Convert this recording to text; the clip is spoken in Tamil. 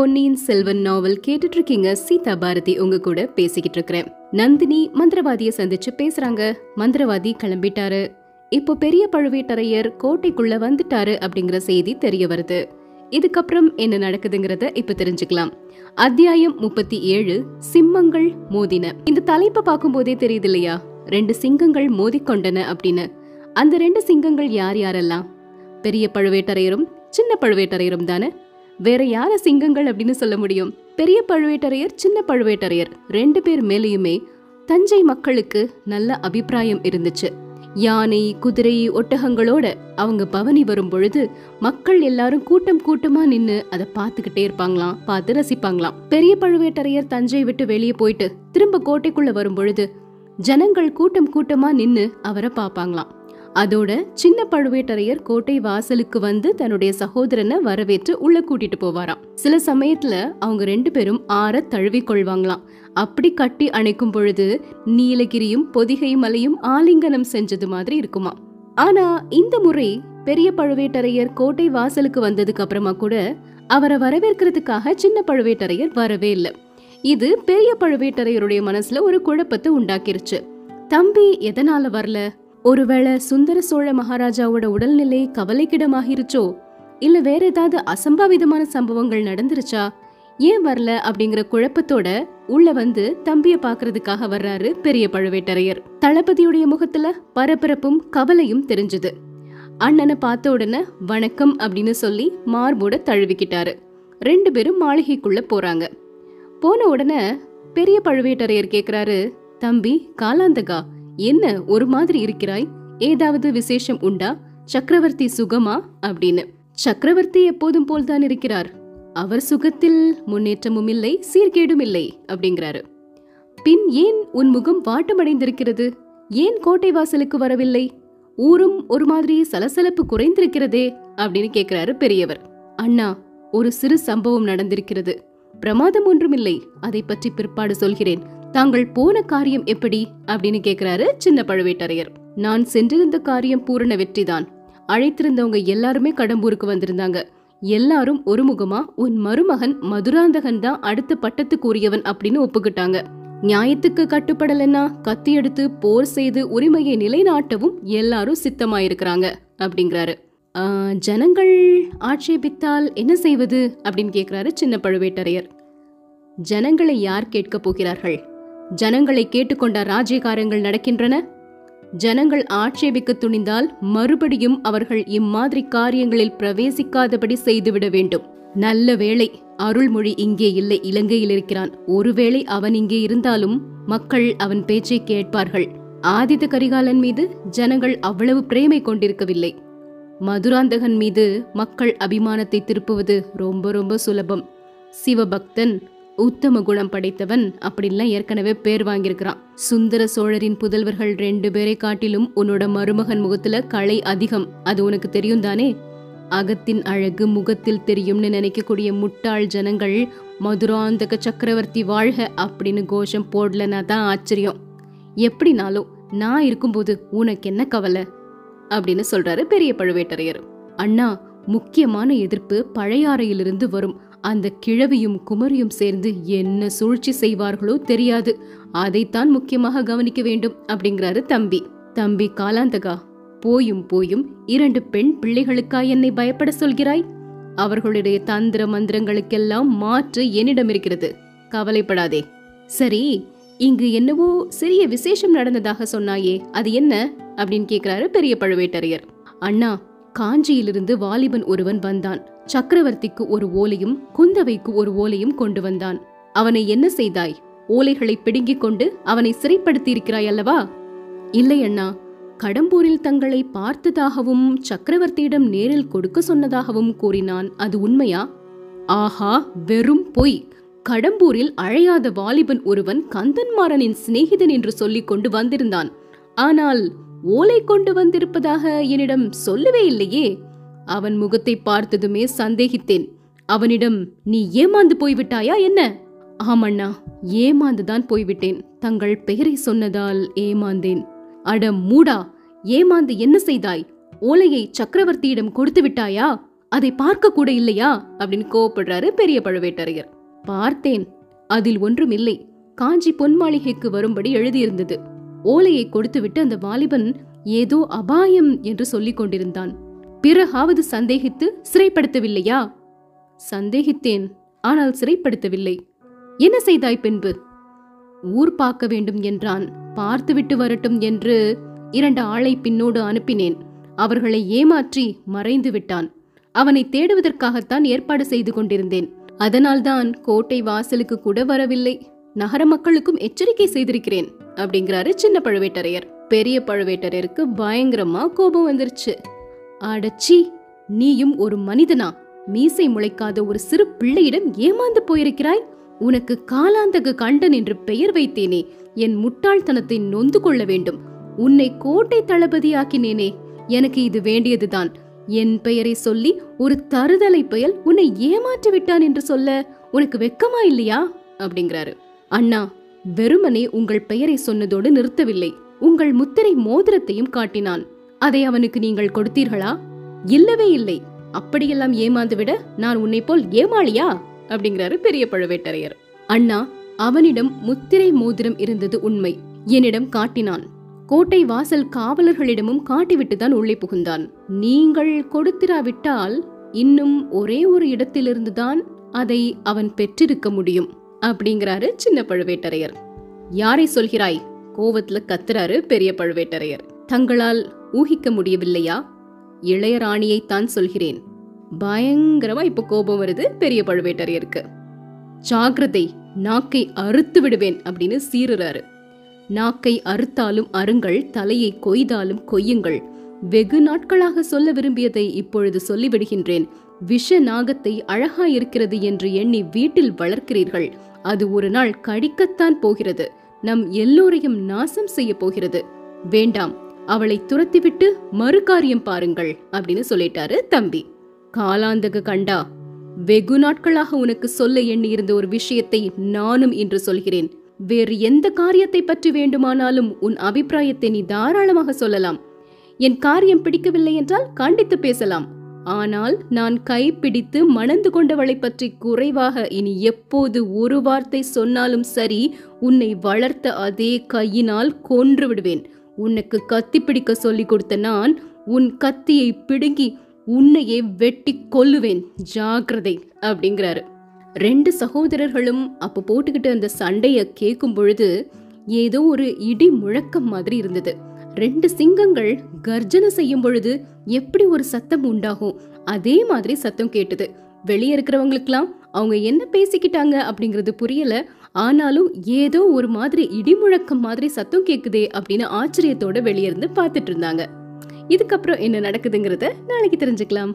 பொன்னியின் செல்வன் நாவல் கேட்டுட்டு இருக்கீங்க சீதா பாரதி உங்க கூட பேசிக்கிட்டு இருக்கிறேன் நந்தினி மந்திரவாதிய சந்திச்சு பேசுறாங்க மந்திரவாதி கிளம்பிட்டாரு இப்போ பெரிய பழுவேட்டரையர் கோட்டைக்குள்ள வந்துட்டாரு அப்படிங்கிற செய்தி தெரிய வருது இதுக்கப்புறம் என்ன நடக்குதுங்கிறத இப்ப தெரிஞ்சுக்கலாம் அத்தியாயம் முப்பத்தி ஏழு சிம்மங்கள் மோதின இந்த தலைப்பை போதே தெரியுது இல்லையா ரெண்டு சிங்கங்கள் மோதிக்கொண்டன அப்படின்னு அந்த ரெண்டு சிங்கங்கள் யார் யாரெல்லாம் பெரிய பழுவேட்டரையரும் சின்ன பழுவேட்டரையரும் தானே வேற யார சிங்கங்கள் அப்படின்னு சொல்ல முடியும் பெரிய பழுவேட்டரையர் சின்ன பழுவேட்டரையர் ரெண்டு பேர் மேலேயுமே தஞ்சை மக்களுக்கு நல்ல அபிப்பிராயம் இருந்துச்சு யானை குதிரை ஒட்டகங்களோட அவங்க பவனி வரும் பொழுது மக்கள் எல்லாரும் கூட்டம் கூட்டமா நின்னு அதை பார்த்துக்கிட்டே இருப்பாங்களாம் பார்த்து ரசிப்பாங்களாம் பெரிய பழுவேட்டரையர் தஞ்சை விட்டு வெளியே போயிட்டு திரும்ப கோட்டைக்குள்ள வரும் பொழுது ஜனங்கள் கூட்டம் கூட்டமா நின்னு அவரை பார்ப்பாங்களாம் அதோட சின்ன பழுவேட்டரையர் கோட்டை வாசலுக்கு வந்து தன்னுடைய சகோதரனை வரவேற்று உள்ள கூட்டிட்டு போவாராம் சில சமயத்துல அவங்க ரெண்டு பேரும் ஆற தழுவி கொள்வாங்களாம் அப்படி கட்டி அணைக்கும் பொழுது நீலகிரியும் பொதிகை மலையும் ஆலிங்கனம் செஞ்சது மாதிரி இருக்குமா ஆனா இந்த முறை பெரிய பழுவேட்டரையர் கோட்டை வாசலுக்கு வந்ததுக்கு அப்புறமா கூட அவரை வரவேற்கிறதுக்காக சின்ன பழுவேட்டரையர் வரவே இல்லை இது பெரிய பழுவேட்டரையருடைய மனசுல ஒரு குழப்பத்தை உண்டாக்கிருச்சு தம்பி எதனால வரல ஒருவேளை சுந்தர சோழ மகாராஜாவோட உடல்நிலை கவலைக்கிடமாகிருச்சோ இல்ல வேற ஏதாவது அசம்பாவிதமான சம்பவங்கள் நடந்துருச்சா ஏன் வரல அப்படிங்கிற குழப்பத்தோட உள்ள வந்து தம்பிய பாக்குறதுக்காக வர்றாரு பெரிய பழுவேட்டரையர் தளபதியுடைய முகத்துல பரபரப்பும் கவலையும் தெரிஞ்சது அண்ணனை பார்த்த உடனே வணக்கம் அப்படின்னு சொல்லி மார்போட தழுவிக்கிட்டாரு ரெண்டு பேரும் மாளிகைக்குள்ள போறாங்க போன உடனே பெரிய பழுவேட்டரையர் கேக்குறாரு தம்பி காலாந்தகா என்ன ஒரு மாதிரி இருக்கிறாய் ஏதாவது விசேஷம் உண்டா சக்கரவர்த்தி சுகமா அப்படின்னு சக்கரவர்த்தி எப்போதும் போல்தான் இருக்கிறார் அவர் சுகத்தில் முன்னேற்றமும் இல்லை சீர்கேடும் இல்லை அப்படிங்கிறாரு பின் ஏன் உன் முகம் வாட்டமடைந்திருக்கிறது ஏன் கோட்டை வாசலுக்கு வரவில்லை ஊரும் ஒரு மாதிரி சலசலப்பு குறைந்திருக்கிறதே அப்படின்னு கேட்கிறாரு பெரியவர் அண்ணா ஒரு சிறு சம்பவம் நடந்திருக்கிறது பிரமாதம் ஒன்றுமில்லை அதை பற்றி பிற்பாடு சொல்கிறேன் தாங்கள் போன காரியம் எப்படி அப்படின்னு கேக்குறாரு சின்ன பழுவேட்டரையர் நான் சென்றிருந்த காரியம் பூரண வெற்றிதான் அழைத்திருந்தவங்க எல்லாருமே கடம்பூருக்கு வந்திருந்தாங்க எல்லாரும் ஒருமுகமா உன் மருமகன் மதுராந்தகன் தான் அடுத்த பட்டத்துக்கு உரியவன் அப்படின்னு ஒப்புக்கிட்டாங்க நியாயத்துக்கு கட்டுப்படலன்னா கத்தி எடுத்து போர் செய்து உரிமையை நிலைநாட்டவும் எல்லாரும் சித்தமாயிருக்கிறாங்க அப்படிங்கிறாரு ஜனங்கள் ஆட்சேபித்தால் என்ன செய்வது அப்படின்னு கேட்கிறாரு சின்ன பழுவேட்டரையர் ஜனங்களை யார் கேட்கப் போகிறார்கள் ஜனங்களை கேட்டுக்கொண்ட ராஜ்யகாரங்கள் நடக்கின்றன ஜனங்கள் ஆட்சேபிக்க துணிந்தால் மறுபடியும் அவர்கள் இம்மாதிரி காரியங்களில் பிரவேசிக்காதபடி செய்துவிட வேண்டும் நல்ல வேளை அருள்மொழி இங்கே இல்லை இலங்கையில் இருக்கிறான் ஒருவேளை அவன் இங்கே இருந்தாலும் மக்கள் அவன் பேச்சை கேட்பார்கள் ஆதித்த கரிகாலன் மீது ஜனங்கள் அவ்வளவு பிரேமை கொண்டிருக்கவில்லை மதுராந்தகன் மீது மக்கள் அபிமானத்தை திருப்புவது ரொம்ப ரொம்ப சுலபம் சிவபக்தன் உத்தம குணம் படைத்தவன் அப்படின்லாம் ஏற்கனவே பேர் வாங்கியிருக்கிறான் சுந்தர சோழரின் புதல்வர்கள் ரெண்டு பேரை காட்டிலும் உன்னோட மருமகன் முகத்துல களை அதிகம் அது உனக்கு தெரியும் தானே அகத்தின் அழகு முகத்தில் தெரியும்னு நினைக்கக்கூடிய முட்டாள் ஜனங்கள் மதுராந்தக சக்கரவர்த்தி வாழ்க அப்படின்னு கோஷம் போடலனா தான் ஆச்சரியம் எப்படினாலும் நான் இருக்கும்போது உனக்கு என்ன கவலை அப்படின்னு சொல்றாரு பெரிய பழுவேட்டரையர் அண்ணா முக்கியமான எதிர்ப்பு பழையாறையிலிருந்து வரும் அந்த கிழவியும் குமரியும் சேர்ந்து என்ன சூழ்ச்சி செய்வார்களோ தெரியாது அதைத்தான் முக்கியமாக கவனிக்க வேண்டும் அப்படிங்கிறாரு தம்பி தம்பி காலாந்தகா போயும் போயும் இரண்டு பெண் பிள்ளைகளுக்கா என்னை பயப்பட சொல்கிறாய் அவர்களுடைய தந்திர மந்திரங்களுக்கெல்லாம் மாற்று என்னிடம் இருக்கிறது கவலைப்படாதே சரி இங்கு என்னவோ சிறிய விசேஷம் நடந்ததாக சொன்னாயே அது என்ன அப்படின்னு கேட்கிறாரு பெரிய பழுவேட்டரையர் அண்ணா காஞ்சியிலிருந்து வாலிபன் ஒருவன் வந்தான் சக்கரவர்த்திக்கு ஒரு ஓலையும் குந்தவைக்கு ஒரு ஓலையும் கொண்டு வந்தான் அவனை என்ன செய்தாய் ஓலைகளை பிடுங்கிக் கொண்டு அவனை சிறைப்படுத்தியிருக்கிறாய் அல்லவா இல்லை அண்ணா கடம்பூரில் தங்களை பார்த்ததாகவும் சக்கரவர்த்தியிடம் நேரில் கொடுக்க சொன்னதாகவும் கூறினான் அது உண்மையா ஆஹா வெறும் பொய் கடம்பூரில் அழையாத வாலிபன் ஒருவன் கந்தன்மாறனின் சிநேகிதன் என்று சொல்லிக் கொண்டு வந்திருந்தான் ஆனால் ஓலை கொண்டு வந்திருப்பதாக என்னிடம் சொல்லவே இல்லையே அவன் முகத்தை பார்த்ததுமே சந்தேகித்தேன் அவனிடம் நீ ஏமாந்து போய்விட்டாயா என்ன ஆமண்ணா ஏமாந்துதான் போய்விட்டேன் தங்கள் பெயரை சொன்னதால் ஏமாந்தேன் அட மூடா ஏமாந்து என்ன செய்தாய் ஓலையை சக்கரவர்த்தியிடம் கொடுத்து விட்டாயா அதை பார்க்க கூட இல்லையா அப்படின்னு கோவப்படுறாரு பெரிய பழுவேட்டரையர் பார்த்தேன் அதில் ஒன்றும் இல்லை காஞ்சி பொன் மாளிகைக்கு வரும்படி எழுதியிருந்தது ஓலையை கொடுத்துவிட்டு அந்த வாலிபன் ஏதோ அபாயம் என்று சொல்லிக் கொண்டிருந்தான் பிறகாவது சந்தேகித்து சிறைப்படுத்தவில்லையா சந்தேகித்தேன் ஆனால் சிறைப்படுத்தவில்லை என்ன செய்தாய் பின்பு ஊர் பார்க்க வேண்டும் என்றான் பார்த்துவிட்டு வரட்டும் என்று இரண்டு ஆளை பின்னோடு அனுப்பினேன் அவர்களை ஏமாற்றி மறைந்து விட்டான் அவனை தேடுவதற்காகத்தான் ஏற்பாடு செய்து கொண்டிருந்தேன் அதனால்தான் கோட்டை வாசலுக்கு கூட வரவில்லை நகர மக்களுக்கும் எச்சரிக்கை செய்திருக்கிறேன் அப்படிங்கிறாரு சின்ன பழுவேட்டரையர் பெரிய பழுவேட்டரையருக்கு பயங்கரமா கோபம் வந்துருச்சு அடச்சி நீயும் ஒரு மனிதனா மீசை முளைக்காத ஒரு சிறு பிள்ளையிடம் ஏமாந்து போயிருக்கிறாய் உனக்கு காலாந்தக கண்டன் என்று பெயர் வைத்தேனே என் முட்டாள்தனத்தை நொந்து கொள்ள வேண்டும் உன்னை கோட்டை தளபதியாக்கினேனே எனக்கு இது வேண்டியதுதான் என் பெயரை சொல்லி ஒரு தருதலை பயல் உன்னை ஏமாற்றி விட்டான் என்று சொல்ல உனக்கு வெக்கமா இல்லையா அப்படிங்கிறாரு அண்ணா வெறுமனே உங்கள் பெயரை சொன்னதோடு நிறுத்தவில்லை உங்கள் முத்திரை மோதிரத்தையும் காட்டினான் அதை அவனுக்கு நீங்கள் கொடுத்தீர்களா இல்லவே இல்லை அப்படியெல்லாம் ஏமாந்து விட நான் உன்னை போல் ஏமாளியா அப்படிங்கிறாரு பெரிய பழுவேட்டரையர் அண்ணா அவனிடம் முத்திரை மோதிரம் இருந்தது உண்மை என்னிடம் காட்டினான் கோட்டை வாசல் காவலர்களிடமும் காட்டிவிட்டு தான் உள்ளே புகுந்தான் நீங்கள் கொடுத்திராவிட்டால் இன்னும் ஒரே ஒரு இடத்திலிருந்துதான் அதை அவன் பெற்றிருக்க முடியும் அப்படிங்கிறாரு சின்ன பழுவேட்டரையர் யாரை சொல்கிறாய் கோவத்துல கத்துறாரு பெரிய பழுவேட்டரையர் தங்களால் ஊகிக்க முடியவில்லையா இளையராணியைத்தான் சொல்கிறேன் பயங்கரமா இப்ப கோபம் வருது பெரிய பழுவேட்டரையருக்கு ஜாகிரதை நாக்கை அறுத்து விடுவேன் அப்படின்னு சீறுறாரு நாக்கை அறுத்தாலும் அருங்கள் தலையை கொய்தாலும் கொய்யுங்கள் வெகு நாட்களாக சொல்ல விரும்பியதை இப்பொழுது சொல்லிவிடுகின்றேன் விஷ நாகத்தை அழகா இருக்கிறது என்று எண்ணி வீட்டில் வளர்க்கிறீர்கள் அது ஒரு நாள் கடிக்கத்தான் போகிறது நம் எல்லோரையும் நாசம் செய்ய போகிறது வேண்டாம் அவளை துரத்திவிட்டு மறு காரியம் பாருங்கள் அப்படின்னு சொல்லிட்டாரு தம்பி காலாந்தக கண்டா வெகு நாட்களாக உனக்கு சொல்ல எண்ணி இருந்த ஒரு விஷயத்தை நானும் இன்று சொல்கிறேன் வேறு எந்த காரியத்தை பற்றி வேண்டுமானாலும் உன் அபிப்பிராயத்தை நீ தாராளமாக சொல்லலாம் என் காரியம் பிடிக்கவில்லை என்றால் கண்டித்து பேசலாம் ஆனால் நான் கைப்பிடித்து மணந்து கொண்டவளை பற்றி குறைவாக இனி எப்போது ஒரு வார்த்தை சொன்னாலும் சரி உன்னை வளர்த்த அதே கையினால் கொன்று விடுவேன் உனக்கு கத்தி பிடிக்க சொல்லி கொடுத்த நான் உன் கத்தியை பிடுங்கி உன்னையே வெட்டி கொல்லுவேன் ஜாக்கிரதை அப்படிங்கிறாரு ரெண்டு சகோதரர்களும் அப்போ போட்டுக்கிட்டு அந்த சண்டையை கேட்கும் பொழுது ஏதோ ஒரு இடி முழக்கம் மாதிரி இருந்தது ரெண்டு சிங்கங்கள் கர்ஜனை செய்யும் பொழுது எப்படி ஒரு சத்தம் உண்டாகும் அதே மாதிரி சத்தம் கேட்டது வெளியே இருக்கிறவங்களுக்கெல்லாம் அவங்க என்ன பேசிக்கிட்டாங்க அப்படிங்கிறது புரியல ஆனாலும் ஏதோ ஒரு மாதிரி இடிமுழக்கம் மாதிரி சத்தம் கேட்குதே அப்படின்னு ஆச்சரியத்தோட வெளியிருந்து பார்த்துட்டு இருந்தாங்க இதுக்கப்புறம் என்ன நடக்குதுங்கிறத நாளைக்கு தெரிஞ்சுக்கலாம்